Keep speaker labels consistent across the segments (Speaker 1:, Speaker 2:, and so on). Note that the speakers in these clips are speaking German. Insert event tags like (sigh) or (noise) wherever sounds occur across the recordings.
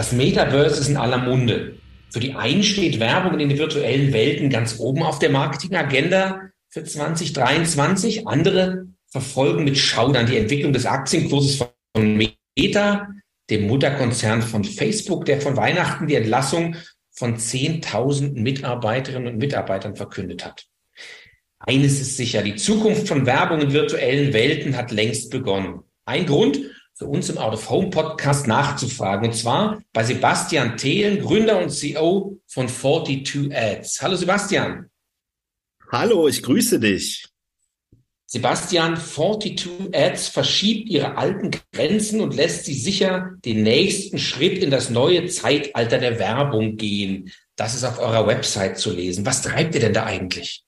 Speaker 1: Das Metaverse ist in aller Munde. Für die einen steht Werbung in den virtuellen Welten ganz oben auf der Marketingagenda für 2023. Andere verfolgen mit Schaudern die Entwicklung des Aktienkurses von Meta, dem Mutterkonzern von Facebook, der von Weihnachten die Entlassung von 10.000 Mitarbeiterinnen und Mitarbeitern verkündet hat. Eines ist sicher, die Zukunft von Werbung in virtuellen Welten hat längst begonnen. Ein Grund, für uns im Out of Home Podcast nachzufragen. Und zwar bei Sebastian Thelen, Gründer und CEO von 42 Ads. Hallo Sebastian.
Speaker 2: Hallo, ich grüße dich.
Speaker 1: Sebastian, 42 Ads verschiebt ihre alten Grenzen und lässt sie sicher den nächsten Schritt in das neue Zeitalter der Werbung gehen. Das ist auf eurer Website zu lesen. Was treibt ihr denn da eigentlich?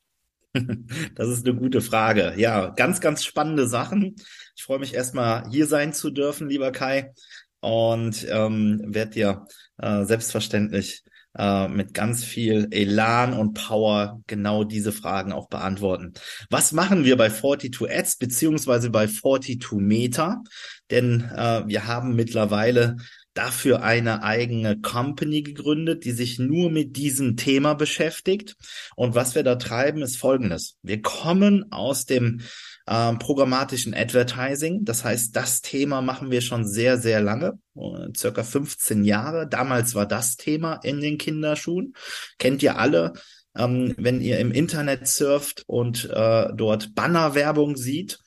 Speaker 1: (laughs)
Speaker 2: Das ist eine gute Frage. Ja, ganz, ganz spannende Sachen. Ich freue mich erstmal hier sein zu dürfen, lieber Kai, und ähm, werde dir äh, selbstverständlich äh, mit ganz viel Elan und Power genau diese Fragen auch beantworten. Was machen wir bei 42 Ads beziehungsweise bei 42 Meta? Denn äh, wir haben mittlerweile dafür eine eigene Company gegründet, die sich nur mit diesem Thema beschäftigt. Und was wir da treiben, ist Folgendes. Wir kommen aus dem äh, programmatischen Advertising. Das heißt, das Thema machen wir schon sehr, sehr lange, äh, circa 15 Jahre. Damals war das Thema in den Kinderschuhen. Kennt ihr alle, ähm, wenn ihr im Internet surft und äh, dort Bannerwerbung sieht,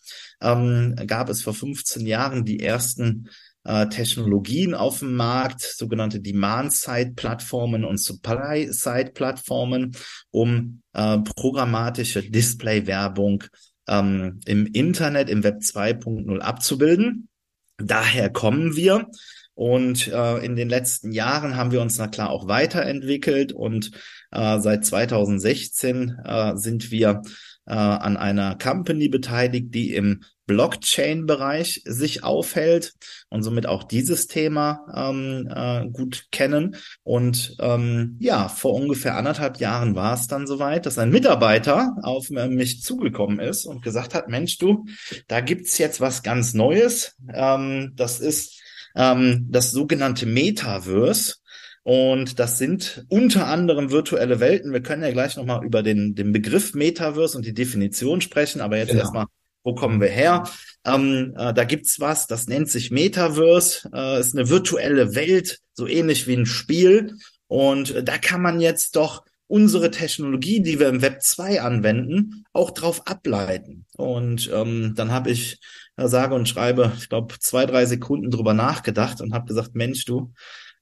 Speaker 2: ähm, gab es vor 15 Jahren die ersten äh, Technologien auf dem Markt, sogenannte Demand-Side-Plattformen und Supply-Side-Plattformen, um äh, programmatische Display-Werbung ähm, im Internet, im Web 2.0 abzubilden. Daher kommen wir. Und äh, in den letzten Jahren haben wir uns na klar auch weiterentwickelt und äh, seit 2016 äh, sind wir äh, an einer Company beteiligt, die im Blockchain-Bereich sich aufhält und somit auch dieses Thema ähm, äh, gut kennen. Und ähm, ja, vor ungefähr anderthalb Jahren war es dann soweit, dass ein Mitarbeiter auf mich zugekommen ist und gesagt hat, Mensch, du, da gibt's jetzt was ganz Neues. Ähm, das ist ähm, das sogenannte Metaverse. Und das sind unter anderem virtuelle Welten. Wir können ja gleich nochmal über den, den Begriff Metaverse und die Definition sprechen, aber jetzt genau. erstmal, wo kommen wir her? Ähm, äh, da gibt's was, das nennt sich Metaverse, äh, ist eine virtuelle Welt, so ähnlich wie ein Spiel. Und äh, da kann man jetzt doch unsere Technologie, die wir im Web 2 anwenden, auch drauf ableiten. Und ähm, dann habe ich äh, sage und schreibe, ich glaube, zwei, drei Sekunden drüber nachgedacht und habe gesagt, Mensch, du,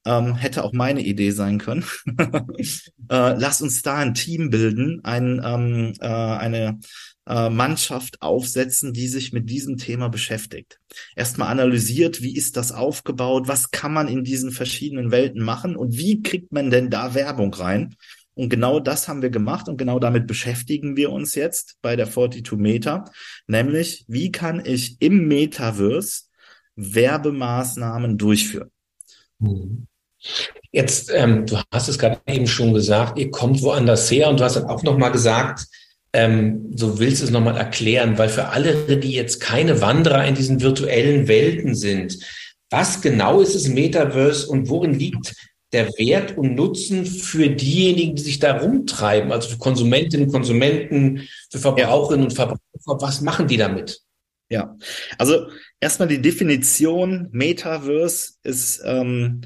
Speaker 2: ähm, hätte auch meine Idee sein können. (laughs) äh, lass uns da ein Team bilden, ein, ähm, äh, eine äh, Mannschaft aufsetzen, die sich mit diesem Thema beschäftigt. Erstmal analysiert, wie ist das aufgebaut, was kann man in diesen verschiedenen Welten machen und wie kriegt man denn da Werbung rein? Und genau das haben wir gemacht und genau damit beschäftigen wir uns jetzt bei der 42 Meta, nämlich wie kann ich im Metaverse Werbemaßnahmen durchführen?
Speaker 1: Mhm. Jetzt, ähm, du hast es gerade eben schon gesagt, ihr kommt woanders her und du hast dann auch nochmal gesagt, ähm, so willst du es nochmal erklären, weil für alle, die jetzt keine Wanderer in diesen virtuellen Welten sind, was genau ist das Metaverse und worin liegt der Wert und Nutzen für diejenigen, die sich da rumtreiben, also für Konsumentinnen und Konsumenten, für Verbraucherinnen und Verbraucher, was machen die damit?
Speaker 2: Ja, also erstmal die Definition Metaverse ist ähm,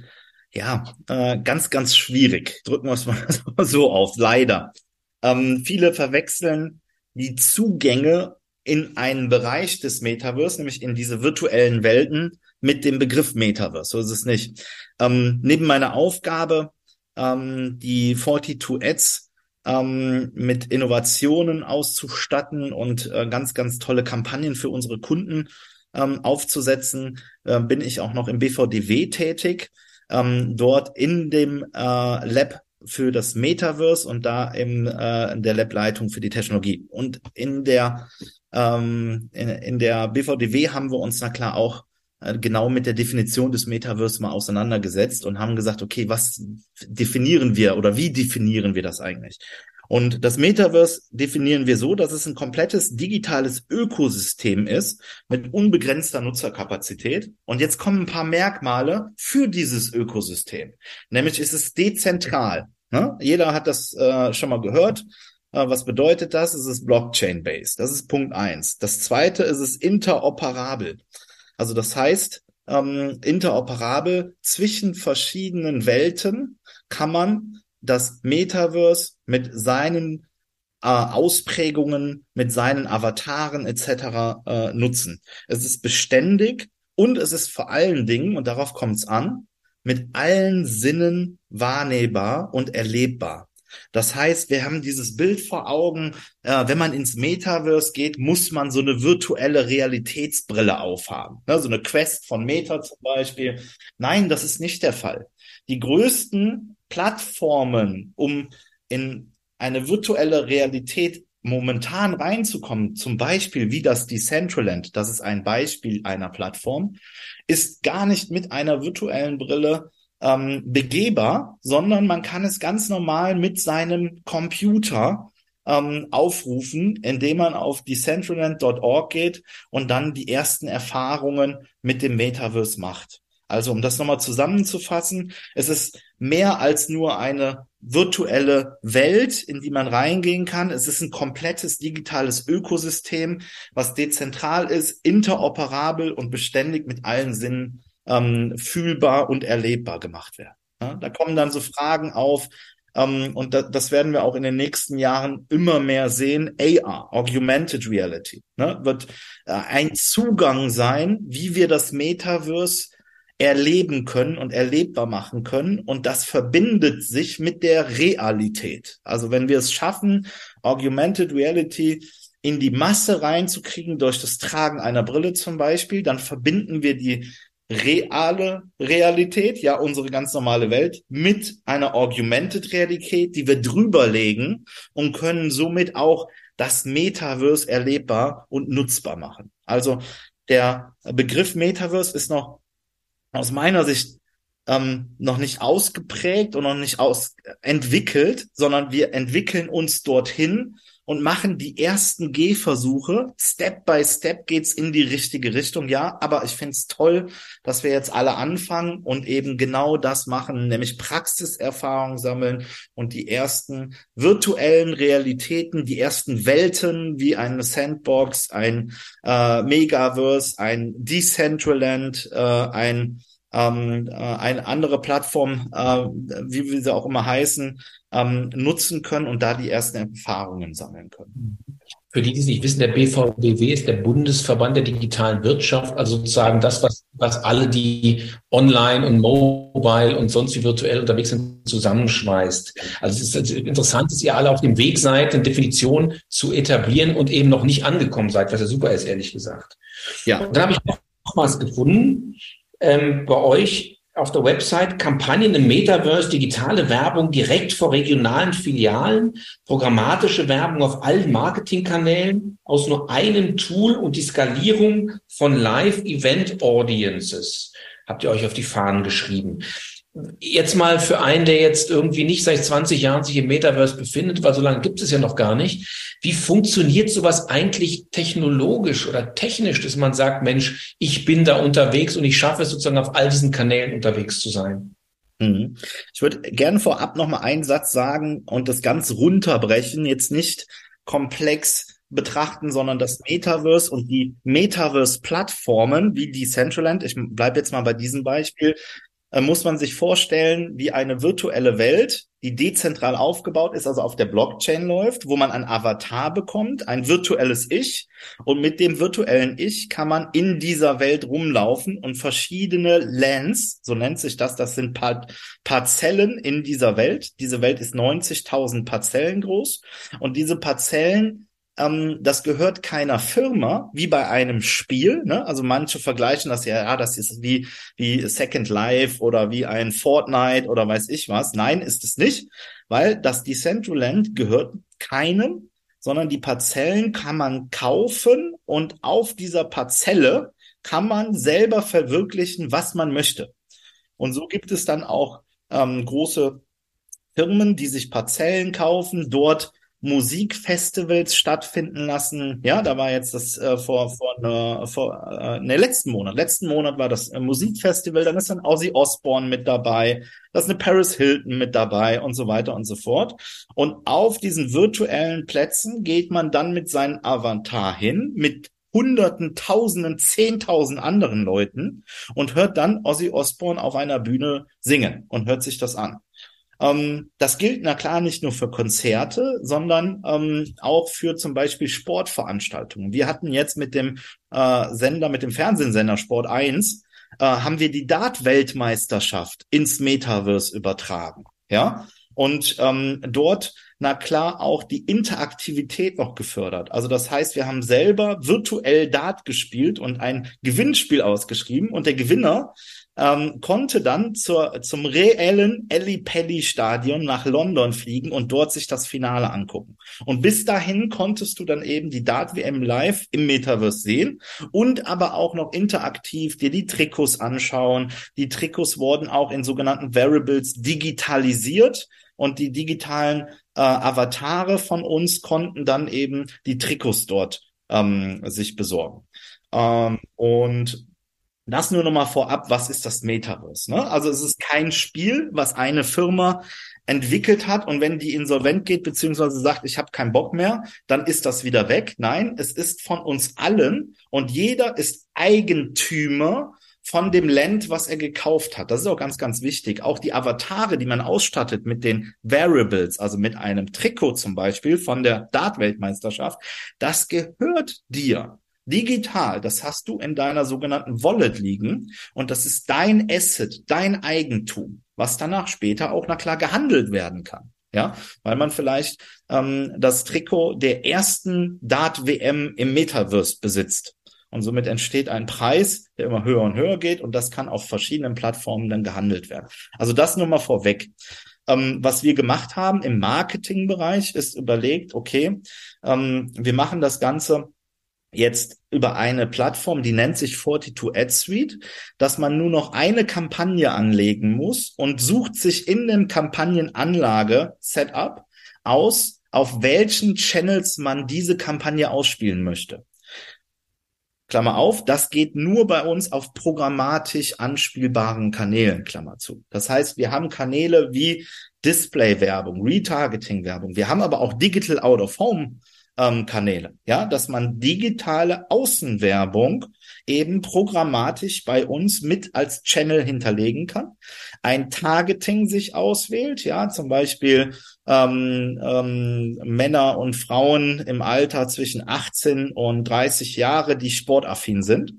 Speaker 2: ja, äh, ganz, ganz schwierig. Drücken wir es mal (laughs) so auf, leider. Ähm, viele verwechseln die Zugänge in einen Bereich des Metaverse, nämlich in diese virtuellen Welten, mit dem Begriff Metaverse. So ist es nicht. Ähm, neben meiner Aufgabe, ähm, die 42 Ads ähm, mit Innovationen auszustatten und äh, ganz, ganz tolle Kampagnen für unsere Kunden ähm, aufzusetzen, äh, bin ich auch noch im BVDW tätig ähm, dort in dem äh, Lab für das Metaverse und da im äh, in der Lab-Leitung für die Technologie. Und in der ähm, in, in der BVDW haben wir uns na klar auch äh, genau mit der Definition des Metaverse mal auseinandergesetzt und haben gesagt, okay, was definieren wir oder wie definieren wir das eigentlich? Und das Metaverse definieren wir so, dass es ein komplettes digitales Ökosystem ist mit unbegrenzter Nutzerkapazität. Und jetzt kommen ein paar Merkmale für dieses Ökosystem. Nämlich ist es dezentral. Ne? Jeder hat das äh, schon mal gehört. Äh, was bedeutet das? Es ist Blockchain-based. Das ist Punkt eins. Das zweite ist es interoperabel. Also das heißt, ähm, interoperabel zwischen verschiedenen Welten kann man das Metaverse mit seinen äh, Ausprägungen, mit seinen Avataren etc. Äh, nutzen. Es ist beständig und es ist vor allen Dingen, und darauf kommt es an, mit allen Sinnen wahrnehmbar und erlebbar. Das heißt, wir haben dieses Bild vor Augen, äh, wenn man ins Metaverse geht, muss man so eine virtuelle Realitätsbrille aufhaben. Ne, so eine Quest von Meta zum Beispiel. Nein, das ist nicht der Fall. Die größten Plattformen, um in eine virtuelle Realität momentan reinzukommen, zum Beispiel wie das Decentraland, das ist ein Beispiel einer Plattform, ist gar nicht mit einer virtuellen Brille ähm, begehbar, sondern man kann es ganz normal mit seinem Computer ähm, aufrufen, indem man auf decentraland.org geht und dann die ersten Erfahrungen mit dem Metaverse macht. Also um das nochmal zusammenzufassen, es ist mehr als nur eine virtuelle Welt, in die man reingehen kann. Es ist ein komplettes digitales Ökosystem, was dezentral ist, interoperabel und beständig mit allen Sinnen ähm, fühlbar und erlebbar gemacht werden. Ja, da kommen dann so Fragen auf, ähm, und da, das werden wir auch in den nächsten Jahren immer mehr sehen. AR, Augmented Reality, ne, wird äh, ein Zugang sein, wie wir das Metaverse erleben können und erlebbar machen können. Und das verbindet sich mit der Realität. Also wenn wir es schaffen, Augmented Reality in die Masse reinzukriegen durch das Tragen einer Brille zum Beispiel, dann verbinden wir die reale Realität, ja, unsere ganz normale Welt, mit einer Augmented Realität, die wir drüberlegen und können somit auch das Metaverse erlebbar und nutzbar machen. Also der Begriff Metaverse ist noch aus meiner Sicht ähm, noch nicht ausgeprägt und noch nicht aus entwickelt, sondern wir entwickeln uns dorthin und machen die ersten Gehversuche. Step by Step geht's in die richtige Richtung, ja. Aber ich finde es toll, dass wir jetzt alle anfangen und eben genau das machen, nämlich Praxiserfahrung sammeln und die ersten virtuellen Realitäten, die ersten Welten wie eine Sandbox, ein äh, Megaverse, ein Decentraland, äh, ein ähm, äh, eine andere Plattform, äh, wie wir sie auch immer heißen, ähm, nutzen können und da die ersten Erfahrungen sammeln können.
Speaker 1: Für die, die es nicht wissen, der BVBW ist der Bundesverband der digitalen Wirtschaft, also sozusagen das, was, was alle, die online und mobile und sonst wie virtuell unterwegs sind, zusammenschmeißt. Also es ist interessant, dass ihr alle auf dem Weg seid, eine Definition zu etablieren und eben noch nicht angekommen seid, was ja super ist, ehrlich gesagt. Ja. Und dann habe ich noch was gefunden ähm, bei euch auf der Website Kampagnen im Metaverse, digitale Werbung direkt vor regionalen Filialen, programmatische Werbung auf allen Marketingkanälen aus nur einem Tool und die Skalierung von Live-Event-Audiences habt ihr euch auf die Fahnen geschrieben. Jetzt mal für einen, der jetzt irgendwie nicht seit 20 Jahren sich im Metaverse befindet, weil so lange gibt es ja noch gar nicht. Wie funktioniert sowas eigentlich technologisch oder technisch, dass man sagt, Mensch, ich bin da unterwegs und ich schaffe es sozusagen auf all diesen Kanälen unterwegs zu sein?
Speaker 2: Mhm. Ich würde gerne vorab noch mal einen Satz sagen und das ganz runterbrechen, jetzt nicht komplex betrachten, sondern das Metaverse und die Metaverse-Plattformen wie Decentraland, ich bleibe jetzt mal bei diesem Beispiel, äh, muss man sich vorstellen wie eine virtuelle Welt, die dezentral aufgebaut ist, also auf der Blockchain läuft, wo man ein Avatar bekommt, ein virtuelles Ich. Und mit dem virtuellen Ich kann man in dieser Welt rumlaufen und verschiedene Lands, so nennt sich das, das sind Par Parzellen in dieser Welt. Diese Welt ist 90.000 Parzellen groß. Und diese Parzellen ähm, das gehört keiner Firma, wie bei einem Spiel. Ne? Also manche vergleichen das ja, ja, das ist wie, wie Second Life oder wie ein Fortnite oder weiß ich was. Nein, ist es nicht, weil das Decentraland gehört keinem, sondern die Parzellen kann man kaufen und auf dieser Parzelle kann man selber verwirklichen, was man möchte. Und so gibt es dann auch ähm, große Firmen, die sich Parzellen kaufen, dort Musikfestivals stattfinden lassen. Ja, da war jetzt das äh, vor vor ne, vor äh, ne letzten Monat. Letzten Monat war das äh, Musikfestival. Dann ist dann Ozzy Osbourne mit dabei. Da ist eine Paris Hilton mit dabei und so weiter und so fort. Und auf diesen virtuellen Plätzen geht man dann mit seinem Avatar hin mit Hunderten, Tausenden, Zehntausend anderen Leuten und hört dann Ozzy Osbourne auf einer Bühne singen und hört sich das an. Ähm, das gilt na klar nicht nur für Konzerte, sondern ähm, auch für zum Beispiel Sportveranstaltungen. Wir hatten jetzt mit dem äh, Sender, mit dem Fernsehsender Sport 1, äh, haben wir die Dart-Weltmeisterschaft ins Metaverse übertragen. Ja, und ähm, dort, na klar, auch die Interaktivität noch gefördert. Also das heißt, wir haben selber virtuell Dart gespielt und ein Gewinnspiel ausgeschrieben und der Gewinner ähm, konnte dann zur, zum reellen Ellie Pelly Stadion nach London fliegen und dort sich das Finale angucken. Und bis dahin konntest du dann eben die Dart WM live im Metaverse sehen und aber auch noch interaktiv dir die Trikots anschauen. Die Trikots wurden auch in sogenannten Variables digitalisiert und die digitalen äh, Avatare von uns konnten dann eben die Trikots dort ähm, sich besorgen. Ähm, und das nur nochmal vorab, was ist das Metaverse? Ne? Also es ist kein Spiel, was eine Firma entwickelt hat und wenn die insolvent geht, beziehungsweise sagt, ich habe keinen Bock mehr, dann ist das wieder weg. Nein, es ist von uns allen und jeder ist Eigentümer von dem Land, was er gekauft hat. Das ist auch ganz, ganz wichtig. Auch die Avatare, die man ausstattet mit den Variables, also mit einem Trikot zum Beispiel von der Dart-Weltmeisterschaft, das gehört dir digital. Das hast du in deiner sogenannten Wallet liegen und das ist dein Asset, dein Eigentum, was danach später auch na klar gehandelt werden kann. Ja, weil man vielleicht ähm, das Trikot der ersten Dart-WM im Metaverse besitzt. Und somit entsteht ein Preis, der immer höher und höher geht und das kann auf verschiedenen Plattformen dann gehandelt werden. Also das nur mal vorweg. Ähm, was wir gemacht haben im Marketingbereich ist überlegt, okay, ähm, wir machen das Ganze jetzt über eine Plattform, die nennt sich 42 Ad Suite, dass man nur noch eine Kampagne anlegen muss und sucht sich in dem Kampagnenanlage Setup aus, auf welchen Channels man diese Kampagne ausspielen möchte. Klammer auf, das geht nur bei uns auf programmatisch anspielbaren Kanälen, Klammer zu. Das heißt, wir haben Kanäle wie Display-Werbung, Retargeting-Werbung. Wir haben aber auch Digital Out of Home ähm, Kanäle, ja, dass man digitale Außenwerbung eben programmatisch bei uns mit als Channel hinterlegen kann, ein Targeting sich auswählt, ja, zum Beispiel ähm, ähm, Männer und Frauen im Alter zwischen 18 und 30 Jahre, die sportaffin sind.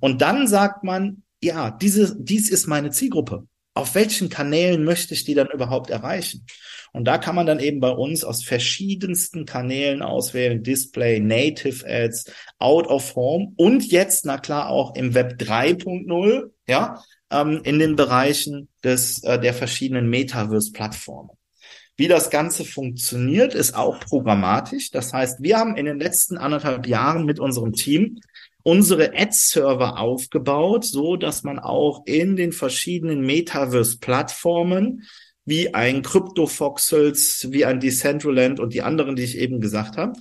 Speaker 2: Und dann sagt man, ja, diese, dies ist meine Zielgruppe. Auf welchen Kanälen möchte ich die dann überhaupt erreichen? Und da kann man dann eben bei uns aus verschiedensten Kanälen auswählen, Display, Native Ads, Out of Home und jetzt, na klar, auch im Web 3.0, ja, ähm, in den Bereichen des, äh, der verschiedenen Metaverse-Plattformen. Wie das Ganze funktioniert, ist auch programmatisch. Das heißt, wir haben in den letzten anderthalb Jahren mit unserem Team unsere Ad-Server aufgebaut, so dass man auch in den verschiedenen Metaverse-Plattformen wie ein CryptoFoxels, wie ein Decentraland und die anderen, die ich eben gesagt habe,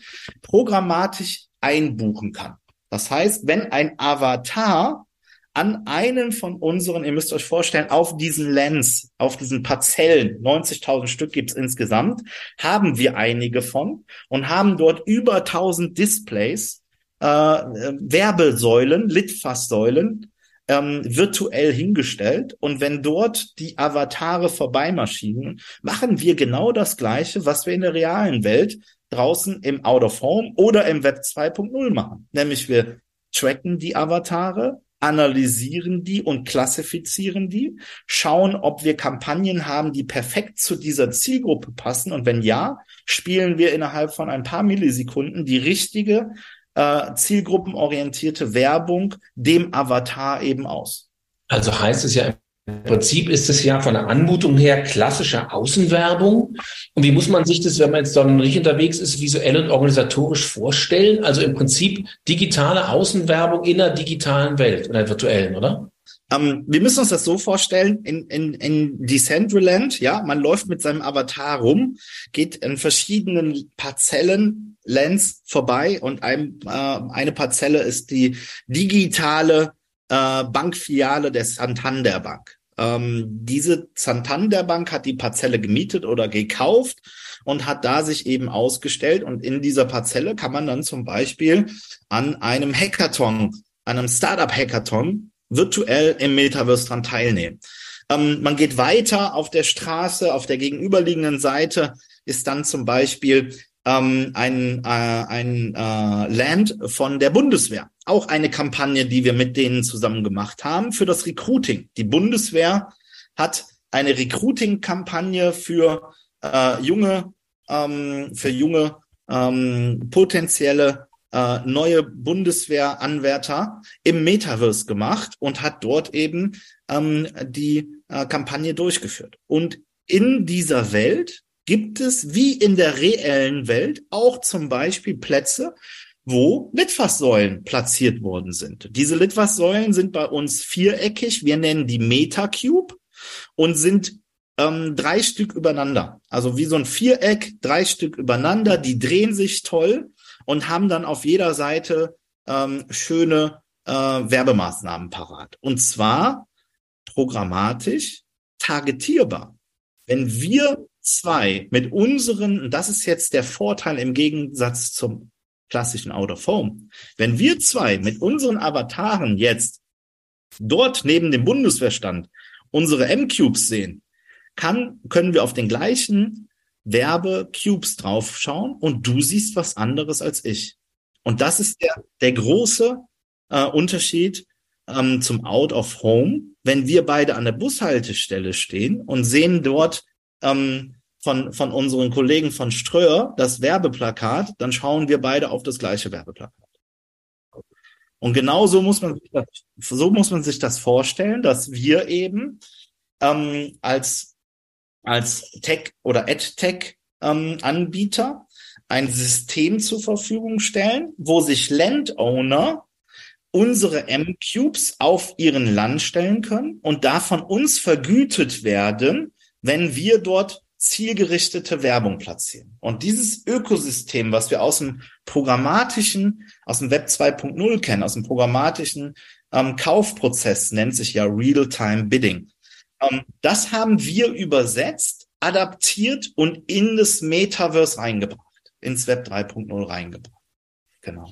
Speaker 2: programmatisch einbuchen kann. Das heißt, wenn ein Avatar an einen von unseren, ihr müsst euch vorstellen, auf diesen Lens, auf diesen Parzellen, 90.000 Stück gibt's insgesamt, haben wir einige von und haben dort über 1000 Displays, äh, Werbesäulen, Litfaßsäulen, ähm, virtuell hingestellt. Und wenn dort die Avatare vorbeimaschinen, machen wir genau das Gleiche, was wir in der realen Welt draußen im Out of Home oder im Web 2.0 machen. Nämlich wir tracken die Avatare, analysieren die und klassifizieren die, schauen, ob wir Kampagnen haben, die perfekt zu dieser Zielgruppe passen. Und wenn ja, spielen wir innerhalb von ein paar Millisekunden die richtige äh, zielgruppenorientierte Werbung dem Avatar eben aus.
Speaker 1: Also heißt es ja im Prinzip ist es ja von der Anmutung her klassische Außenwerbung. Und wie muss man sich das, wenn man jetzt dann nicht unterwegs ist, visuell und organisatorisch vorstellen? Also im Prinzip digitale Außenwerbung in einer digitalen Welt oder virtuellen, oder?
Speaker 2: Ähm, wir müssen uns das so vorstellen, in, in, in Decentraland, ja, man läuft mit seinem Avatar rum, geht in verschiedenen Parzellen Lands vorbei und ein, äh, eine Parzelle ist die digitale äh, Bankfiliale der Santander Bank. Ähm, diese Santander Bank hat die Parzelle gemietet oder gekauft und hat da sich eben ausgestellt. Und in dieser Parzelle kann man dann zum Beispiel an einem Hackathon, einem Startup-Hackathon virtuell im Metaverse dran teilnehmen. Ähm, man geht weiter auf der Straße, auf der gegenüberliegenden Seite ist dann zum Beispiel ähm, ein, äh, ein äh, Land von der Bundeswehr. Auch eine Kampagne, die wir mit denen zusammen gemacht haben für das Recruiting. Die Bundeswehr hat eine Recruiting-Kampagne für äh, junge, ähm, für junge ähm, potenzielle äh, neue Bundeswehranwärter im Metaverse gemacht und hat dort eben ähm, die äh, Kampagne durchgeführt. Und in dieser Welt gibt es wie in der reellen Welt auch zum Beispiel Plätze, wo Litfaßsäulen platziert worden sind. Diese Litfaßsäulen sind bei uns viereckig. Wir nennen die Metacube und sind ähm, drei Stück übereinander. Also wie so ein Viereck, drei Stück übereinander. Die drehen sich toll und haben dann auf jeder Seite ähm, schöne äh, Werbemaßnahmen parat. Und zwar programmatisch targetierbar. Wenn wir zwei mit unseren, und das ist jetzt der Vorteil im Gegensatz zum klassischen Out of Home, wenn wir zwei mit unseren Avataren jetzt dort neben dem Bundeswehrstand unsere M-Cubes sehen, kann, können wir auf den gleichen Werbe-Cubes draufschauen und du siehst was anderes als ich. Und das ist der, der große äh, Unterschied ähm, zum Out of Home, wenn wir beide an der Bushaltestelle stehen und sehen dort ähm, von, von unseren Kollegen von Ströer das Werbeplakat, dann schauen wir beide auf das gleiche Werbeplakat. Und genau so muss man sich das, so muss man sich das vorstellen, dass wir eben ähm, als, als Tech oder AdTech ähm, ein System zur Verfügung stellen, wo sich Landowner unsere M-Cubes auf ihren Land stellen können und davon uns vergütet werden, wenn wir dort zielgerichtete Werbung platzieren. Und dieses Ökosystem, was wir aus dem programmatischen, aus dem Web 2.0 kennen, aus dem programmatischen ähm, Kaufprozess, nennt sich ja Real-Time Bidding. Ähm, das haben wir übersetzt, adaptiert und in das Metaverse reingebracht, ins Web 3.0 reingebracht. Genau.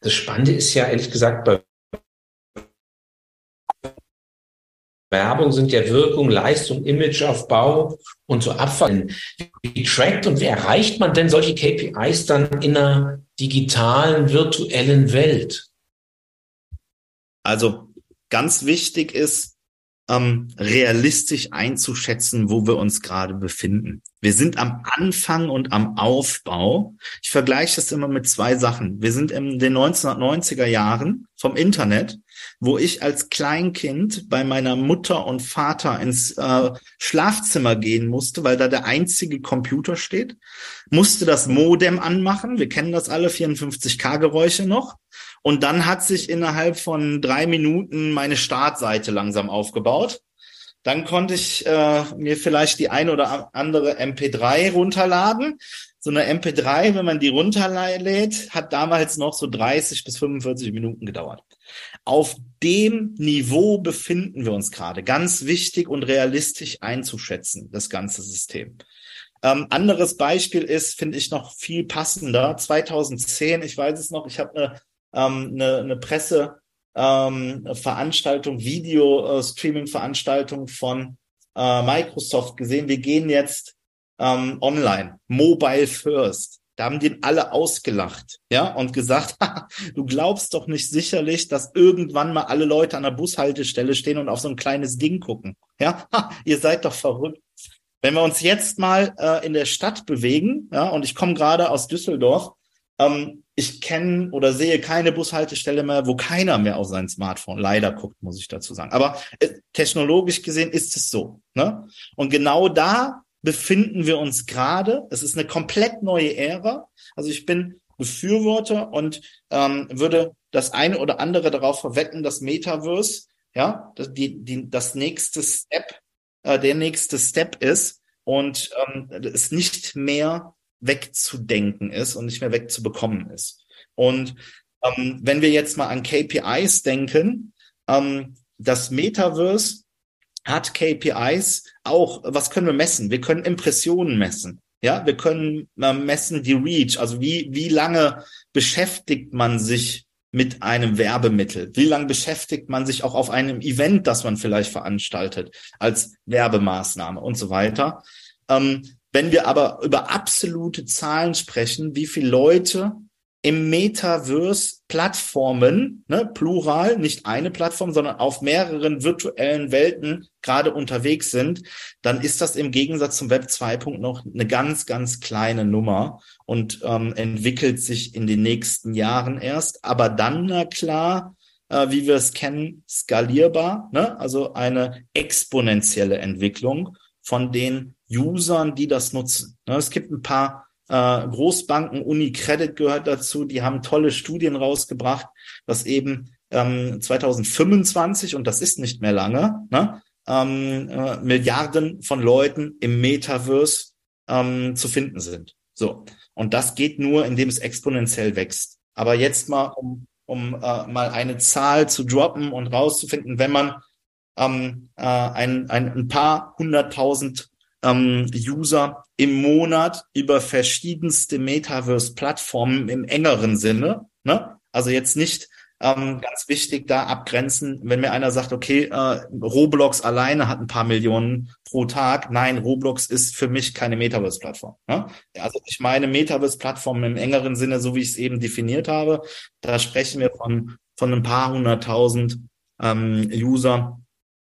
Speaker 1: Das Spannende ist ja ehrlich gesagt bei Werbung sind ja Wirkung, Leistung, Imageaufbau und so Abfallen. Wie trackt und wie erreicht man denn solche KPIs dann in einer digitalen, virtuellen Welt?
Speaker 2: Also ganz wichtig ist, ähm, realistisch einzuschätzen, wo wir uns gerade befinden. Wir sind am Anfang und am Aufbau. Ich vergleiche das immer mit zwei Sachen. Wir sind in den 1990er Jahren vom Internet, wo ich als Kleinkind bei meiner Mutter und Vater ins äh, Schlafzimmer gehen musste, weil da der einzige Computer steht, musste das Modem anmachen. Wir kennen das alle, 54K-Geräusche noch. Und dann hat sich innerhalb von drei Minuten meine Startseite langsam aufgebaut. Dann konnte ich äh, mir vielleicht die ein oder andere MP3 runterladen. So eine MP3, wenn man die runterlädt, hat damals noch so 30 bis 45 Minuten gedauert. Auf dem Niveau befinden wir uns gerade. Ganz wichtig und realistisch einzuschätzen, das ganze System. Ähm, anderes Beispiel ist, finde ich noch viel passender. 2010, ich weiß es noch, ich habe eine ähm, eine, eine Presse ähm, Veranstaltung, Video-Streaming-Veranstaltung von äh, Microsoft gesehen. Wir gehen jetzt ähm, online, mobile first. Da haben die alle ausgelacht, ja, und gesagt, (laughs) du glaubst doch nicht sicherlich, dass irgendwann mal alle Leute an der Bushaltestelle stehen und auf so ein kleines Ding gucken. Ja, ihr seid doch verrückt. Wenn wir uns jetzt mal äh, in der Stadt bewegen, ja, und ich komme gerade aus Düsseldorf, ähm, ich kenne oder sehe keine Bushaltestelle mehr, wo keiner mehr auf sein Smartphone leider guckt, muss ich dazu sagen. Aber äh, technologisch gesehen ist es so. Ne? Und genau da befinden wir uns gerade. Es ist eine komplett neue Ära. Also ich bin Befürworter und ähm, würde das eine oder andere darauf verwetten, dass Metaverse ja, das, die, die, das nächste Step, äh, der nächste Step ist und ähm, es nicht mehr wegzudenken ist und nicht mehr wegzubekommen ist. Und ähm, wenn wir jetzt mal an KPIs denken, ähm, das Metaverse hat KPIs auch, was können wir messen? Wir können Impressionen messen. Ja, wir können äh, messen die Reach, also wie, wie lange beschäftigt man sich mit einem Werbemittel? Wie lange beschäftigt man sich auch auf einem Event, das man vielleicht veranstaltet, als Werbemaßnahme und so weiter? Ähm, wenn wir aber über absolute Zahlen sprechen, wie viele Leute im Metaverse Plattformen, ne, plural, nicht eine Plattform, sondern auf mehreren virtuellen Welten gerade unterwegs sind, dann ist das im Gegensatz zum Web 2.0 noch eine ganz, ganz kleine Nummer und ähm, entwickelt sich in den nächsten Jahren erst. Aber dann, na klar, äh, wie wir es kennen, skalierbar, ne? also eine exponentielle Entwicklung von den Usern, die das nutzen. Ne? Es gibt ein paar äh, Großbanken, Unicredit gehört dazu, die haben tolle Studien rausgebracht, dass eben ähm, 2025, und das ist nicht mehr lange, ne, ähm, äh, Milliarden von Leuten im Metaverse ähm, zu finden sind. So. Und das geht nur, indem es exponentiell wächst. Aber jetzt mal, um, um äh, mal eine Zahl zu droppen und rauszufinden, wenn man ähm, äh, ein, ein, ein paar hunderttausend ähm, User im Monat über verschiedenste Metaverse-Plattformen im engeren Sinne. Ne? Also jetzt nicht ähm, ganz wichtig da abgrenzen, wenn mir einer sagt, okay, äh, Roblox alleine hat ein paar Millionen pro Tag. Nein, Roblox ist für mich keine Metaverse-Plattform. Ne? Also ich meine Metaverse-Plattform im engeren Sinne, so wie ich es eben definiert habe. Da sprechen wir von, von ein paar hunderttausend ähm, User,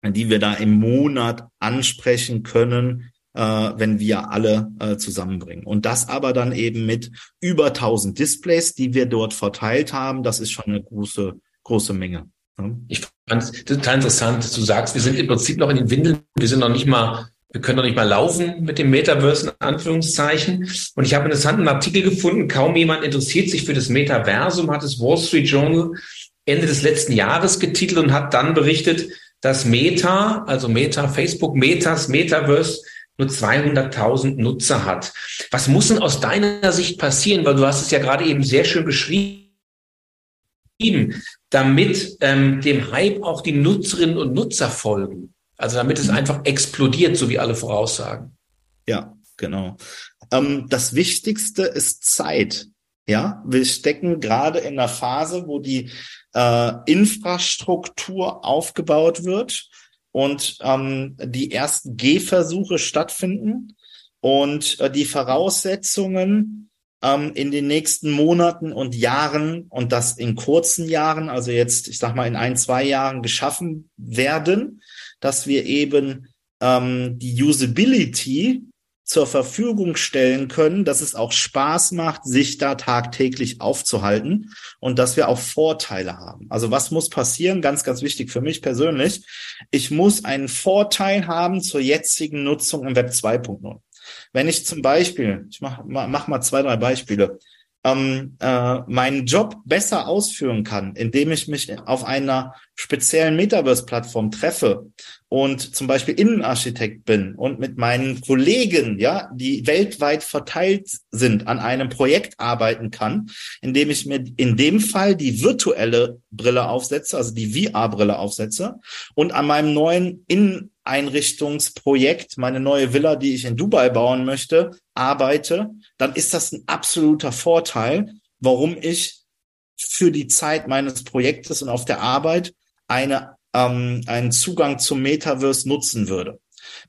Speaker 2: die wir da im Monat ansprechen können, äh, wenn wir alle äh, zusammenbringen. Und das aber dann eben mit über 1000 Displays, die wir dort verteilt haben. Das ist schon eine große, große Menge.
Speaker 1: Ne? Ich fand es total interessant, dass du sagst, wir sind im Prinzip noch in den Windeln. Wir sind noch nicht mal wir können noch nicht mal laufen mit dem Metaverse in Anführungszeichen. Und ich habe einen interessanten Artikel gefunden. Kaum jemand interessiert sich für das Metaversum, hat das Wall Street Journal Ende des letzten Jahres getitelt und hat dann berichtet, dass Meta, also Meta, Facebook, Metas, Metaverse nur 200.000 Nutzer hat. Was muss denn aus deiner Sicht passieren? Weil du hast es ja gerade eben sehr schön beschrieben, damit ähm, dem Hype auch die Nutzerinnen und Nutzer folgen. Also damit es einfach explodiert, so wie alle voraussagen.
Speaker 2: Ja, genau. Ähm, das Wichtigste ist Zeit. Ja, wir stecken gerade in einer Phase, wo die äh, Infrastruktur aufgebaut wird und ähm, die ersten Gehversuche stattfinden und äh, die Voraussetzungen ähm, in den nächsten Monaten und Jahren und das in kurzen Jahren, also jetzt, ich sag mal, in ein, zwei Jahren geschaffen werden, dass wir eben ähm, die Usability zur Verfügung stellen können, dass es auch Spaß macht, sich da tagtäglich aufzuhalten und dass wir auch Vorteile haben. Also was muss passieren? Ganz, ganz wichtig für mich persönlich. Ich muss einen Vorteil haben zur jetzigen Nutzung im Web 2.0. Wenn ich zum Beispiel, ich mach, mach mal zwei, drei Beispiele, ähm, äh, meinen Job besser ausführen kann, indem ich mich auf einer speziellen Metaverse-Plattform treffe und zum Beispiel Innenarchitekt bin und mit meinen Kollegen, ja, die weltweit verteilt sind, an einem Projekt arbeiten kann, indem ich mir in dem Fall die virtuelle Brille aufsetze, also die VR-Brille aufsetze und an meinem neuen Inneneinrichtungsprojekt, meine neue Villa, die ich in Dubai bauen möchte, arbeite, dann ist das ein absoluter Vorteil, warum ich für die Zeit meines Projektes und auf der Arbeit eine, ähm, einen Zugang zum Metaverse nutzen würde.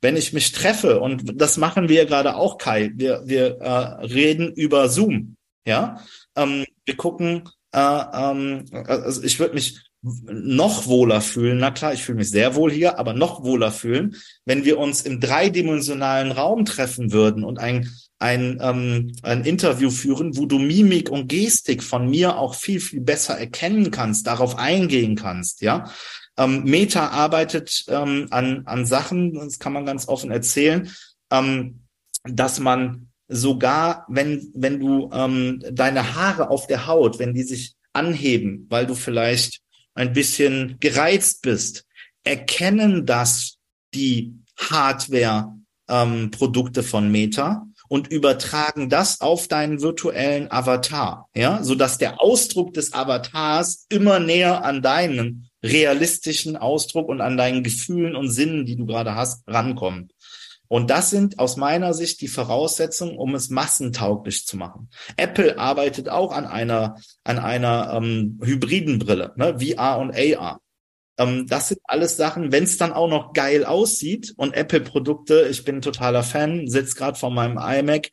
Speaker 2: Wenn ich mich treffe, und das machen wir gerade auch, Kai, wir, wir äh, reden über Zoom, ja, ähm, wir gucken, äh, ähm, also ich würde mich noch wohler fühlen. Na klar, ich fühle mich sehr wohl hier, aber noch wohler fühlen, wenn wir uns im dreidimensionalen Raum treffen würden und ein ein, ähm, ein Interview führen, wo du Mimik und Gestik von mir auch viel, viel besser erkennen kannst, darauf eingehen kannst, ja. Ähm, Meta arbeitet ähm, an, an Sachen, das kann man ganz offen erzählen, ähm, dass man sogar, wenn, wenn du ähm, deine Haare auf der Haut, wenn die sich anheben, weil du vielleicht ein bisschen gereizt bist, erkennen das die Hardware-Produkte ähm, von Meta und übertragen das auf deinen virtuellen Avatar, ja, so dass der Ausdruck des Avatars immer näher an deinen realistischen Ausdruck und an deinen Gefühlen und Sinnen, die du gerade hast, rankommt. Und das sind aus meiner Sicht die Voraussetzungen, um es massentauglich zu machen. Apple arbeitet auch an einer an einer ähm, hybriden Brille, ne, VR und AR. Ähm, das sind alles Sachen, wenn es dann auch noch geil aussieht und Apple-Produkte, ich bin totaler Fan, sitze gerade vor meinem iMac,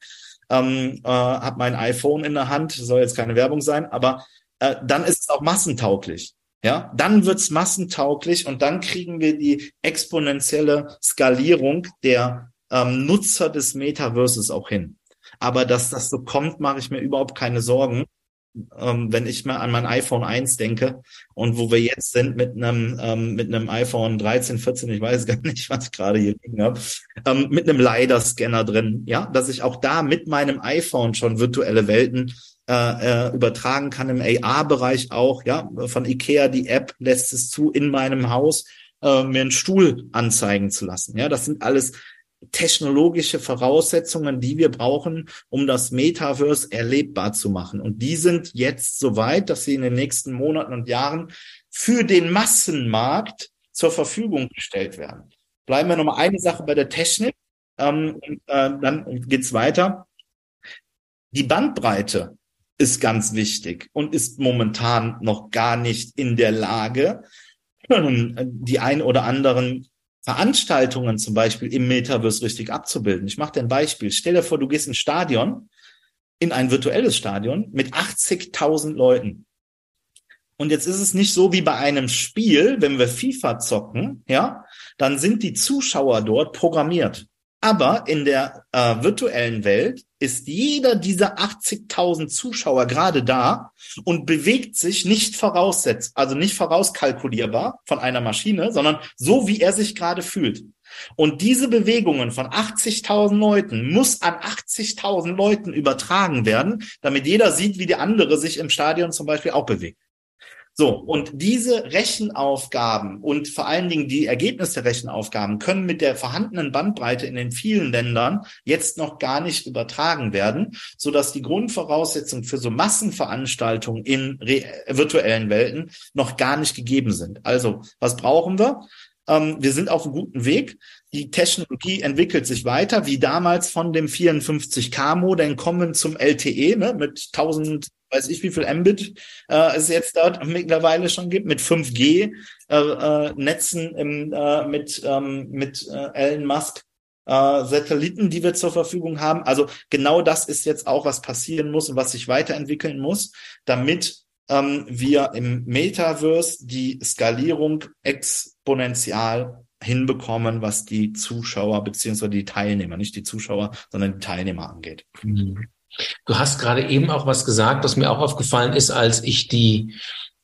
Speaker 2: ähm, äh, habe mein iPhone in der Hand, soll jetzt keine Werbung sein, aber äh, dann ist es auch massentauglich. Ja, dann wird's massentauglich und dann kriegen wir die exponentielle Skalierung der ähm, Nutzer des Metaverses auch hin. Aber dass das so kommt, mache ich mir überhaupt keine Sorgen ähm, wenn ich mal an mein iPhone 1 denke und wo wir jetzt sind mit einem ähm, mit einem iPhone 13, 14, ich weiß (laughs) gar nicht, was ich gerade hier liegen habe, ähm, mit einem LiDAR-Scanner drin, ja, dass ich auch da mit meinem iPhone schon virtuelle Welten äh, äh, übertragen kann im AR-Bereich auch, ja, von Ikea die App lässt es zu in meinem Haus äh, mir einen Stuhl anzeigen zu lassen. Ja, das sind alles technologische Voraussetzungen, die wir brauchen, um das Metaverse erlebbar zu machen. Und die sind jetzt so weit, dass sie in den nächsten Monaten und Jahren für den Massenmarkt zur Verfügung gestellt werden. Bleiben wir nochmal eine Sache bei der Technik, ähm, äh, dann geht's weiter. Die Bandbreite ist ganz wichtig und ist momentan noch gar nicht in der Lage, (clears throat) die ein oder anderen Veranstaltungen zum Beispiel im Metaverse richtig abzubilden. Ich mache dir ein Beispiel. Stell dir vor, du gehst ins Stadion, in ein virtuelles Stadion mit 80.000 Leuten. Und jetzt ist es nicht so wie bei einem Spiel, wenn wir FIFA zocken, ja, dann sind die Zuschauer dort programmiert. Aber in der äh, virtuellen Welt ist jeder dieser 80.000 Zuschauer gerade da und bewegt sich nicht voraussetzt, also nicht vorauskalkulierbar von einer Maschine, sondern so, wie er sich gerade fühlt. Und diese Bewegungen von 80.000 Leuten muss an 80.000 Leuten übertragen werden, damit jeder sieht, wie der andere sich im Stadion zum Beispiel auch bewegt. So, und diese Rechenaufgaben und vor allen Dingen die Ergebnisse der Rechenaufgaben können mit der vorhandenen Bandbreite in den vielen Ländern jetzt noch gar nicht übertragen werden, so dass die Grundvoraussetzungen für so Massenveranstaltungen in virtuellen Welten noch gar nicht gegeben sind. Also, was brauchen wir? Ähm, wir sind auf einem guten Weg. Die Technologie entwickelt sich weiter, wie damals von dem 54K-Modem kommen zum LTE ne, mit 1000 weiß ich, wie viel Mbit äh, es jetzt dort mittlerweile schon gibt, mit 5G äh, äh, im, äh, mit, ähm, mit äh, Elon Musk äh, Satelliten, die wir zur Verfügung haben. Also genau das ist jetzt auch, was passieren muss und was sich weiterentwickeln muss, damit ähm, wir im Metaverse die Skalierung exponentiell hinbekommen, was die Zuschauer beziehungsweise die Teilnehmer, nicht die Zuschauer, sondern die Teilnehmer angeht. Mhm.
Speaker 1: Du hast gerade eben auch was gesagt, was mir auch aufgefallen ist, als ich die